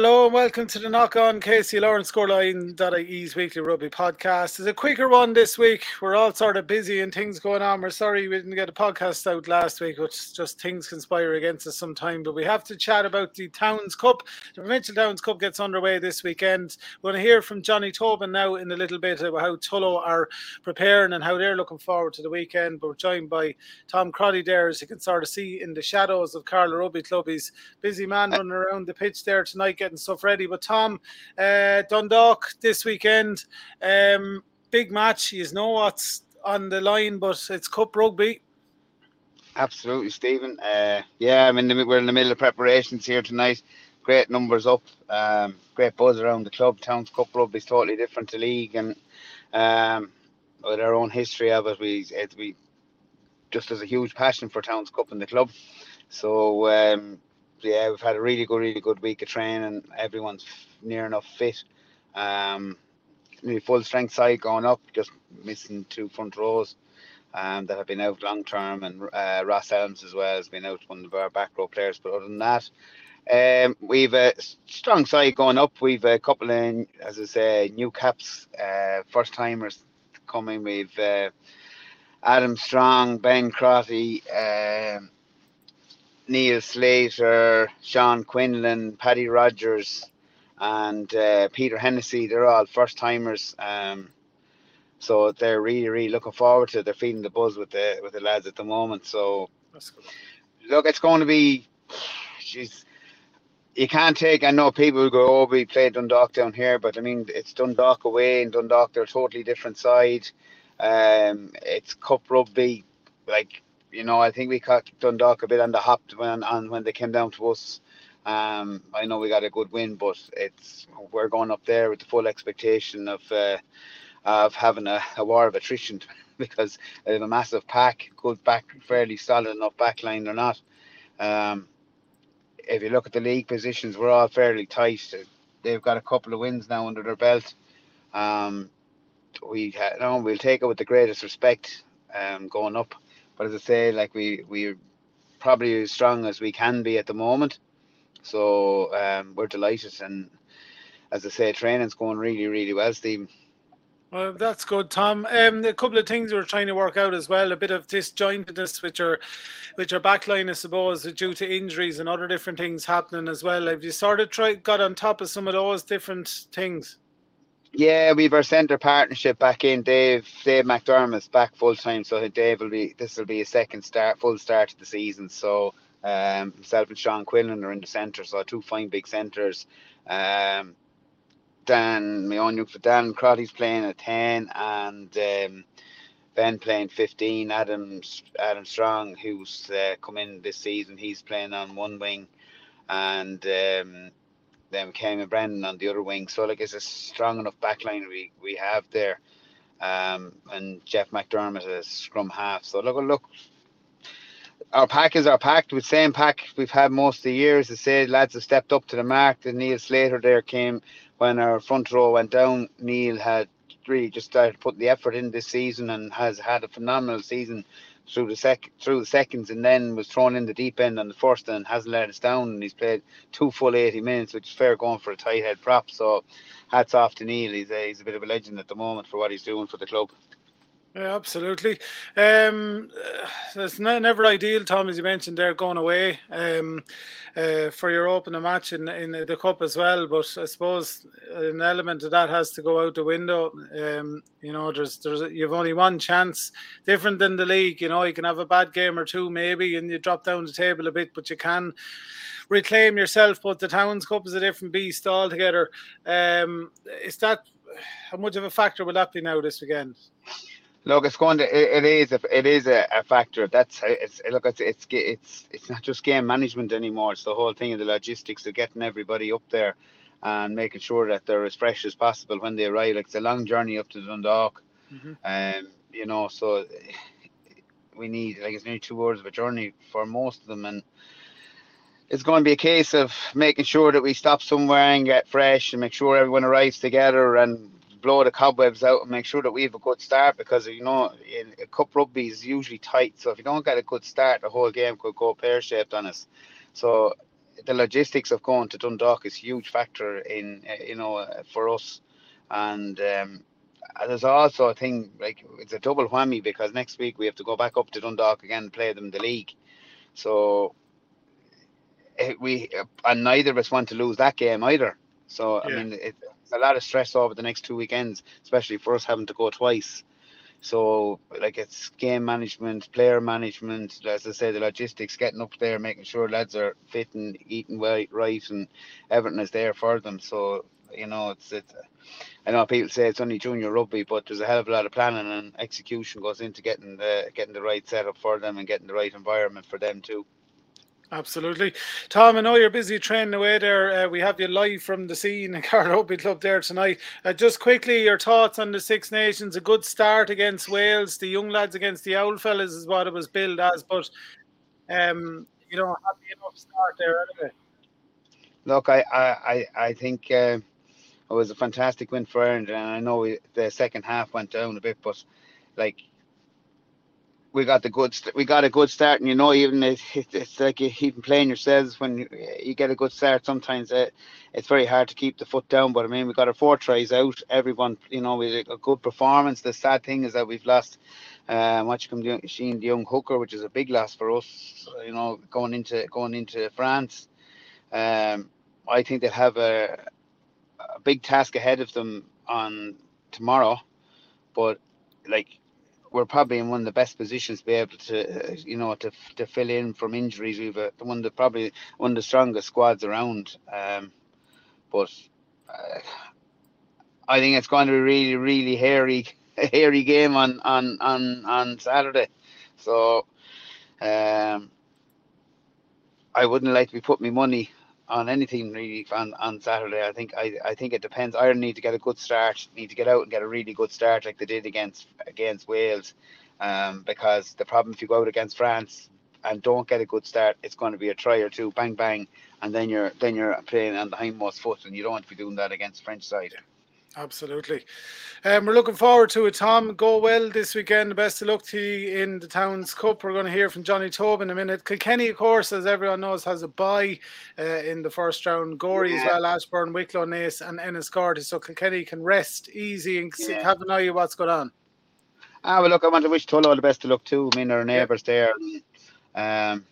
Gonzalo. Hello and welcome to the Knock On Casey Lawrence Scoreline.ie's weekly rugby podcast. It's a quicker one this week. We're all sort of busy and things going on. We're sorry we didn't get a podcast out last week, which just things conspire against us sometime. But we have to chat about the Towns Cup. The Provincial Towns Cup gets underway this weekend. We're going to hear from Johnny Tobin now in a little bit about how Tullow are preparing and how they're looking forward to the weekend. But we're joined by Tom Crotty there, as you can sort of see in the shadows of Carlow Rugby Club. He's busy man uh, running around the pitch there tonight tonight getting stuff ready. But Tom, uh, Dundalk this weekend, um, big match. You know what's on the line, but it's Cup rugby. Absolutely, Stephen. Uh, yeah, I mean we're in the middle of preparations here tonight. Great numbers up, um, great buzz around the club. Towns Cup rugby is totally different to league, and um, with our own history of it, we it, we just as a huge passion for Towns Cup in the club. So um, yeah, we've had a really good, really good week of training. Everyone's near enough fit. Um, full strength side going up, just missing two front rows um, that have been out long term, and uh, Ross Elms as well has been out one of our back row players. But other than that, um, we've a strong side going up. We've a couple of, as I say, new caps, uh, first timers coming. We've uh, Adam Strong, Ben Crotty. Um, Neil Slater, Sean Quinlan, Paddy Rogers, and uh, Peter Hennessy. They're all first timers. Um, so they're really, really looking forward to. It. They're feeding the buzz with the with the lads at the moment. So look, it's going to be. She's. you can't take. I know people go, "Oh, we played Dundalk down here," but I mean, it's Dundalk away, and Dundalk they're a totally different side. Um, it's cup rugby, like you know, I think we caught Dundalk a bit on the hop when on when they came down to us. Um, I know we got a good win, but it's we're going up there with the full expectation of uh, of having a, a war of attrition because they have a massive pack, good back, fairly solid enough back backline or not. Um, if you look at the league positions, we're all fairly tight. They've got a couple of wins now under their belt. Um, we no, we'll take it with the greatest respect um, going up. But as I say, like we we're probably as strong as we can be at the moment. So um, we're delighted, and as I say, training's going really, really well, Steve. Well, that's good, Tom. Um, a couple of things we're trying to work out as well. A bit of disjointedness, which are, which are backline, I suppose, due to injuries and other different things happening as well. Have you sort of tried got on top of some of those different things? Yeah, we've our centre partnership back in. Dave Dave McDermott's back full time, so Dave will be this will be a second start, full start of the season. So um, himself and Sean Quinlan are in the centre, so two fine big centres. Um, Dan, my own for Dan Crotty's playing at ten, and um, Ben playing fifteen. Adam Adam Strong, who's uh, come in this season, he's playing on one wing, and um, then and Brennan on the other wing. So like it's a strong enough backline we, we have there. Um, and Jeff McDermott as scrum half. So look look our pack is our pack with same pack we've had most of the years. I said lads have stepped up to the mark. The Neil Slater there came when our front row went down. Neil had really just started putting the effort in this season and has had a phenomenal season through the sec through the seconds and then was thrown in the deep end on the first and hasn't let us down. And he's played two full 80 minutes which is fair going for a tight head prop. So hats off to Neil. He's a, he's a bit of a legend at the moment for what he's doing for the club yeah, absolutely. Um, it's never ideal, Tom, as you mentioned, they're going away um, uh, for your opening match in, in the cup as well. But I suppose an element of that has to go out the window. Um, you know, there's there's you've only one chance, different than the league. You know, you can have a bad game or two maybe, and you drop down the table a bit, but you can reclaim yourself. But the Towns Cup is a different beast altogether. Um, is that how much of a factor will that be now this weekend? Look, it's going to. It, it is. A, it is a, a factor. That's. It's. Look, it's. It's. It's. It's not just game management anymore. It's the whole thing of the logistics of getting everybody up there, and making sure that they're as fresh as possible when they arrive. Like it's a long journey up to Dundalk, mm-hmm. um, you know. So we need like it's nearly two hours of a journey for most of them, and it's going to be a case of making sure that we stop somewhere and get fresh and make sure everyone arrives together and blow the cobwebs out and make sure that we have a good start because you know in a cup rugby is usually tight. So if you don't get a good start, the whole game could go pear shaped on us. So the logistics of going to Dundalk is a huge factor in uh, you know uh, for us, and um, there's also a thing like it's a double whammy because next week we have to go back up to Dundalk again and play them the league, so eh, we and neither of us want to lose that game either. So yeah. I mean, it's a lot of stress over the next two weekends, especially for us having to go twice. So like it's game management, player management, as I say, the logistics, getting up there, making sure lads are fit and eating right, right, and everything is there for them. So you know, it's it's. I know people say it's only junior rugby, but there's a hell of a lot of planning and execution goes into getting the getting the right setup for them and getting the right environment for them too. Absolutely. Tom, I know you're busy training away there. Uh, we have you live from the scene in Carlow Rugby Club there tonight. Uh, just quickly, your thoughts on the Six Nations. A good start against Wales. The young lads against the old fellas is what it was billed as, but, um, you know, happy enough start there anyway. Look, I, I, I think uh, it was a fantastic win for Ireland, and I know the second half went down a bit, but like we got the good we got a good start and you know even it, it's like you, even playing yourselves when you get a good start sometimes it, it's very hard to keep the foot down but i mean we got our four tries out everyone you know we a good performance. The sad thing is that we've lost uh, Sheen the young hooker which is a big loss for us you know going into going into france. Um, i think they'll have a, a big task ahead of them on tomorrow but like we're probably in one of the best positions to be able to, uh, you know, to to fill in from injuries. We've a, one of the probably one of the strongest squads around. Um, but uh, I think it's going to be really, really hairy, hairy game on on on on Saturday. So, um, I wouldn't like to be putting my money on anything really on, on Saturday. I think I, I think it depends. Ireland need to get a good start, need to get out and get a really good start like they did against against Wales. Um, because the problem if you go out against France and don't get a good start, it's going to be a try or two, bang bang, and then you're then you're playing on the hindmost foot, and you don't want to be doing that against French side. Absolutely. Um, we're looking forward to it, Tom. Go well this weekend. The best of luck to you in the Towns Cup. We're going to hear from Johnny Tobin in a minute. Kilkenny, of course, as everyone knows, has a bye uh, in the first round. Gorey yeah. as well, Ashbourne, Wicklow, Naas, and Ennis Enniscorthy. So Kilkenny can rest easy and yeah. have an eye on what's going on. Ah, well, look, I want to wish Tullow all the best of luck too. I mean, our neighbours there. Um,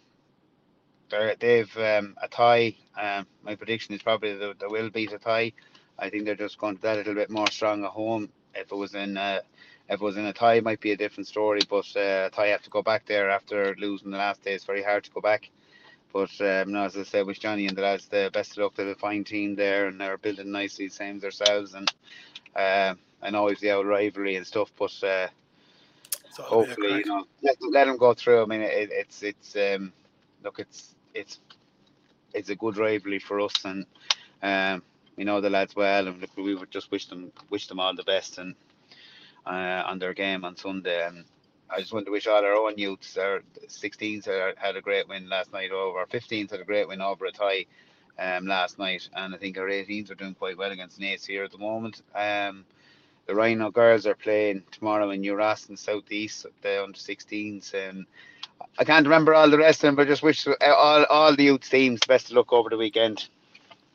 they've um, Athy. Um, my prediction is probably they, they will beat Athy. I think they're just going to that a little bit more strong at home. If it was in uh, if it was in Athy, it might be a different story. But uh, Athy have to go back there after losing the last day. It's very hard to go back. But um, no, as I said, with Johnny and the lads, the best of luck. They're a fine team there, and they're building nicely, same as themselves. And uh, know it's the old rivalry and stuff, but uh, hopefully, you know, let, let them go through. I mean, it, it's it's um, look, it's it's it's a good rivalry for us, and um, we know the lads well, and we would just wish them wish them all the best and uh, on their game on Sunday. And I just want to wish all our own youths, our 16s had a great win last night over, our 15s had a great win over Athy um, last night, and I think our 18s are doing quite well against Naas here at the moment. Um, the Rhino girls are playing tomorrow in New Ross and Southeast, the under 16s, and I can't remember all the rest of them, but just wish all, all the youth teams best of luck over the weekend.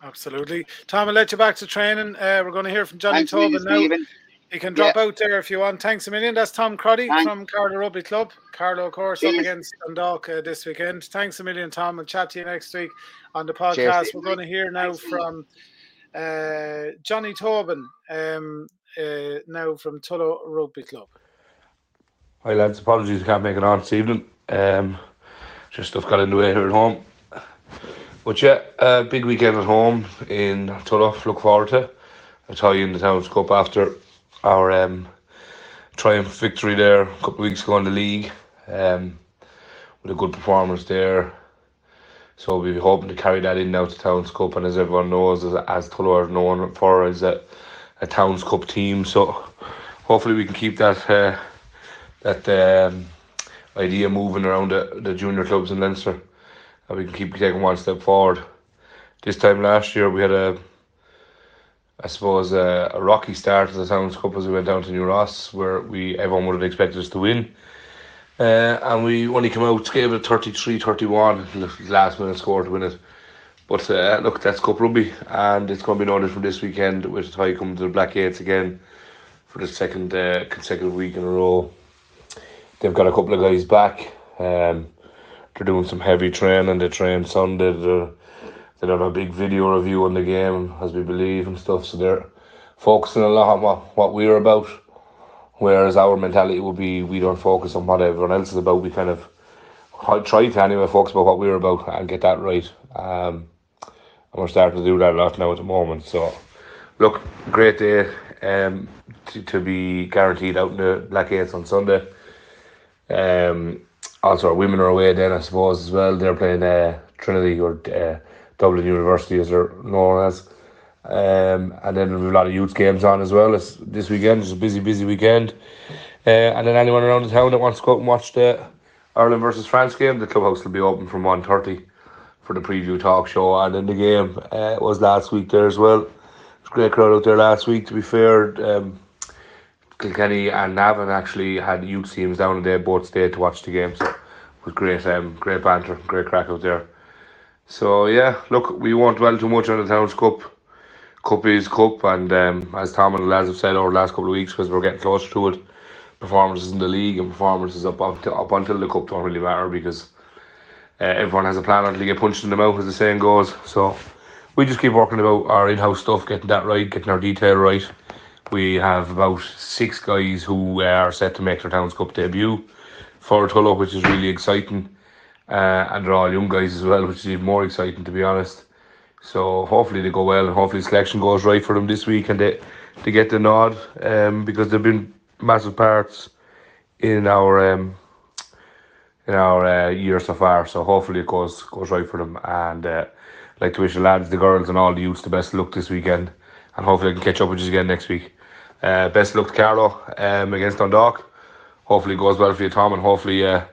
Absolutely. Tom, I'll let you back to training. Uh, we're going to hear from Johnny Thanks Tobin now. Stephen. You can drop yeah. out there if you want. Thanks a million. That's Tom Crotty Thanks. from Carlow Rugby Club. Carlow, of course, Cheers. up against Dundalk uh, this weekend. Thanks a million, Tom. We'll chat to you next week on the podcast. Cheers, We're going to hear now Thanks, from uh, Johnny Tobin, um, uh, now from Tullow Rugby Club. Hi, lads. Apologies, I can't make it on this evening. Um, just stuff got in the way here at home. But yeah, uh, big weekend at home in Tullow. Look forward to. Tell you in the Towns Cup after our um, triumph victory there a couple of weeks ago in the league. Um, with a good performance there. So we'll be hoping to carry that in now to Towns Cup, and as everyone knows, as, as Tullow are known for as a, a Towns Cup team. So hopefully we can keep that uh, that um, idea moving around the, the junior clubs in Leinster and we can keep taking one step forward. This time last year, we had a, I suppose, a, a rocky start to the Towns Cup as we went down to New Ross, where we everyone would have expected us to win. Uh, and we only came out, gave it 33 31, last minute score to win it. But uh, look, that's Cup Rugby, and it's going to be no different this weekend with Athy coming to the Black Eights again for the second uh, consecutive week in a row. They've got a couple of guys back. Um, they're doing some heavy training. They train Sunday. They're, they done a big video review on the game, as we believe, and stuff. So they're focusing a lot on what, what we're about. Whereas our mentality would be we don't focus on what everyone else is about. We kind of try to anyway focus about what we're about and get that right. Um, and we're starting to do that a lot now at the moment. So, look, great day um, to, to be guaranteed out in the Black Eights on Sunday. Um, also, our women are away then, I suppose, as well. They're playing uh, Trinity or uh, Dublin University, as they're known as. Um, and then we have a lot of youth games on as well it's, this weekend. It's a busy, busy weekend. Uh, and then anyone around the town that wants to go out and watch the Ireland versus France game, the clubhouse will be open from 1.30 for the preview talk show. And then the game uh, was last week there as well. It was a great crowd out there last week, to be fair. Um, Kilkenny and Navan actually had youth teams down and they both stayed to watch the game. So it was great, um, great banter, great crack out there. So yeah, look, we won't dwell too much on the Towns Cup. Cup is Cup, and um, as Tom and the lads have said over the last couple of weeks, because we're getting closer to it, performances in the league and performances up until, up until the Cup don't really matter because uh, everyone has a plan until you get punched in the mouth, as the saying goes. So we just keep working about our in-house stuff, getting that right, getting our detail right. We have about six guys who are set to make their Towns Cup debut for Tullow, which is really exciting. Uh, and they're all young guys as well, which is even more exciting to be honest. So hopefully they go well, and hopefully selection goes right for them this week, and they they get the nod um, because they've been massive parts in our um, in our uh, year so far. So hopefully it goes goes right for them, and uh, I'd like to wish the lads, the girls, and all the youths the best luck this weekend, and hopefully I can catch up with you again next week. Uh, best luck to Carlow um, against Dundalk. Hopefully it goes well for you, Tom, and hopefully. Uh,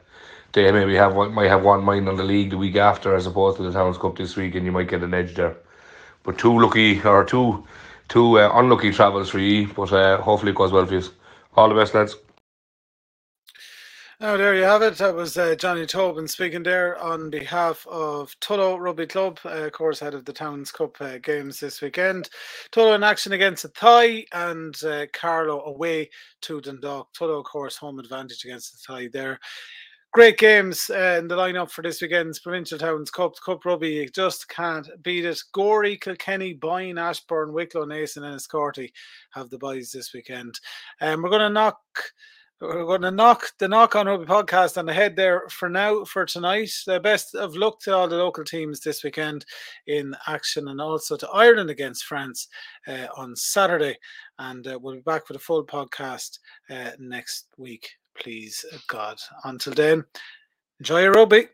they maybe have one, might have one mind on the league the week after as opposed to the Towns Cup this week, and you might get an edge there. But two lucky or two two uh, unlucky travels for you, but uh, hopefully it goes well for you. All the best, lads. Now, there you have it. That was uh, Johnny Tobin speaking there on behalf of Tullow Rugby Club, uh, of course, head of the Towns Cup uh, games this weekend. Tullow in action against Athy and uh, Carlow away to Dundalk. Tullow, of course, home advantage against Athy there great games uh, in the lineup for this weekend's Provincial Towns Cup. Cup Rugby, you just can't beat it. Gorey, Kilkenny, Boyne, Ashbourne, Wicklow, Nason, and Enniscorthy have the boys this weekend. And um, we're going to knock. We're going to knock the Knock on Rugby podcast on the head there for now, for tonight. The best of luck to all the local teams this weekend in action and also to Ireland against France uh, on Saturday. And uh, we'll be back with a full podcast uh, next week please God. Until then, enjoy your rugby.